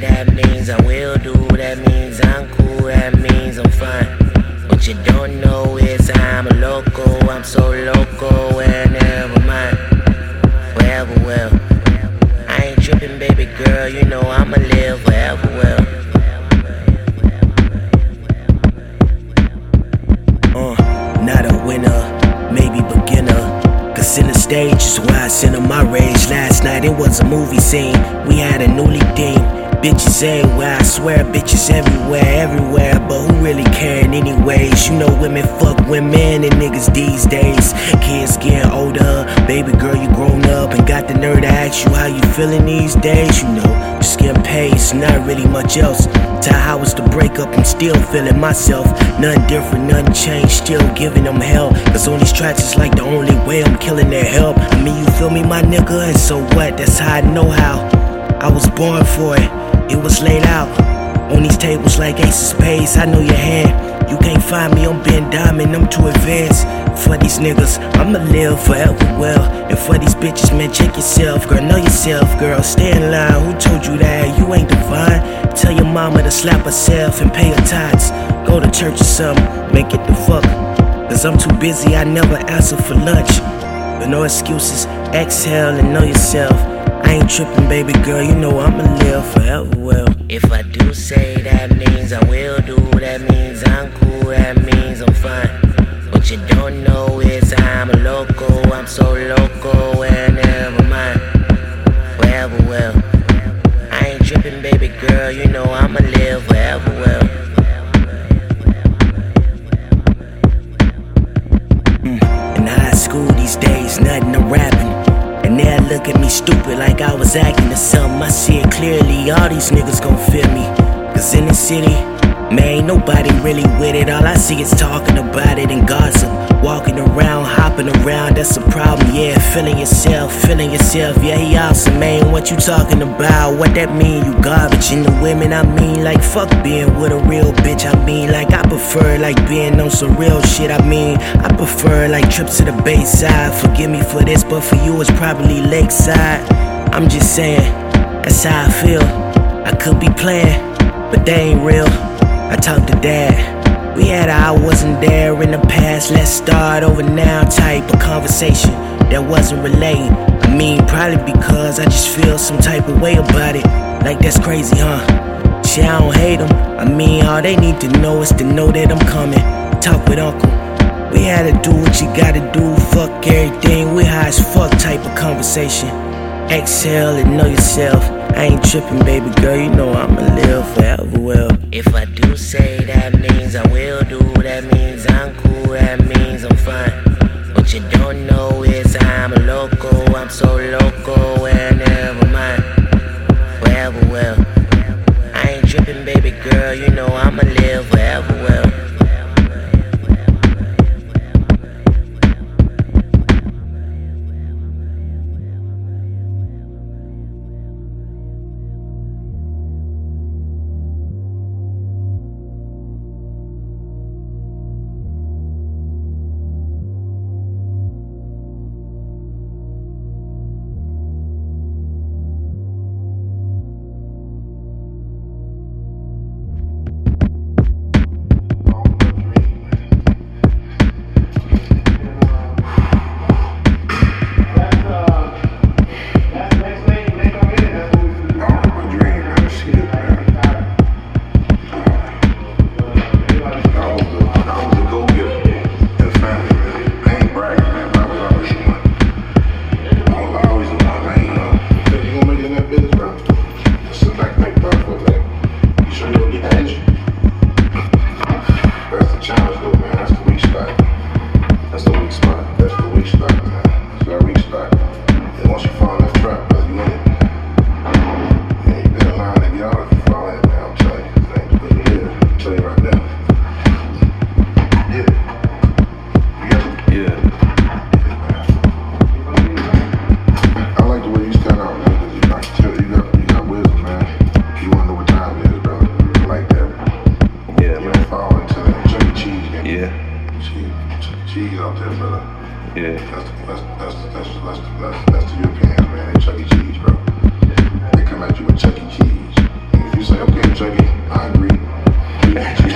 that means I will do, that means I'm cool, that means I'm fine. What you don't know is I'm a loco, I'm so loco, Well, never mind. Forever well. I ain't tripping, baby girl, you know I'ma live wherever well. Uh, not a winner, maybe beginner. Cause in the stage is why I sent my rage. Last night it was a movie scene, we had a newly deemed. Bitches everywhere, I swear bitches everywhere, everywhere. But who really caring anyways? You know women fuck women and niggas these days. Kids getting older, baby girl you grown up and got the nerve to ask you how you feeling these days. You know, just getting paid, so not really much else. Tell how it's the breakup, I'm still feeling myself. Nothing different, nothing changed, still giving them hell. Cause on these tracks it's like the only way I'm killing their help. I mean, you feel me, my nigga? And so what? That's how I know how. I was born for it, it was laid out. On these tables like Ace of Spades, I know your hand. You can't find me on Ben Diamond, I'm too advanced. For these niggas, I'ma live forever well. And for these bitches, man, check yourself, girl. Know yourself, girl. Stay in line. Who told you that? You ain't divine. Tell your mama to slap herself and pay her tithes. Go to church or something, make it the fuck. Cause I'm too busy, I never answer for lunch. But no excuses, exhale and know yourself. I ain't tripping, baby girl, you know I'ma live forever well. If I do say that means I will do, that means I'm cool, that means I'm fine. What you don't know is I'm a loco, I'm so loco whenever mine. Forever well. I ain't tripping, baby girl, you know I'ma live forever well. Look at me stupid like I was acting or something. I see it clearly, all these niggas gon' feel me. Cause in the city, man, ain't nobody really with it. All I see is talking about it and gossip. Walking around, around, that's a problem. Yeah, feeling yourself, feeling yourself. Yeah, he awesome, man. What you talking about? What that mean? You garbage. And the women, I mean, like, fuck being with a real bitch. I mean, like, I prefer, like, being on some real shit. I mean, I prefer, like, trips to the Bayside. Forgive me for this, but for you, it's probably Lakeside. I'm just saying, that's how I feel. I could be playing, but they ain't real. I talk to dad. We had a I wasn't there in the past, let's start over now type of conversation that wasn't relating. I mean, probably because I just feel some type of way about it. Like that's crazy, huh? Shit, I don't hate them. I mean, all they need to know is to know that I'm coming. Talk with Uncle. We had to do what you gotta do, fuck everything. We high as fuck type of conversation. Exhale and know yourself. I ain't tripping, baby girl. You know I'ma live forever well. If I do say that means I will do, that means I'm cool, that means Cheese out there, brother. Yeah. That's the, that's, that's, that's, that's, that's, the Europeans, man. They Chuck E. Cheese, bro. They come at you with Chuck E. Cheese. And if you say, okay, Chuck E., I agree.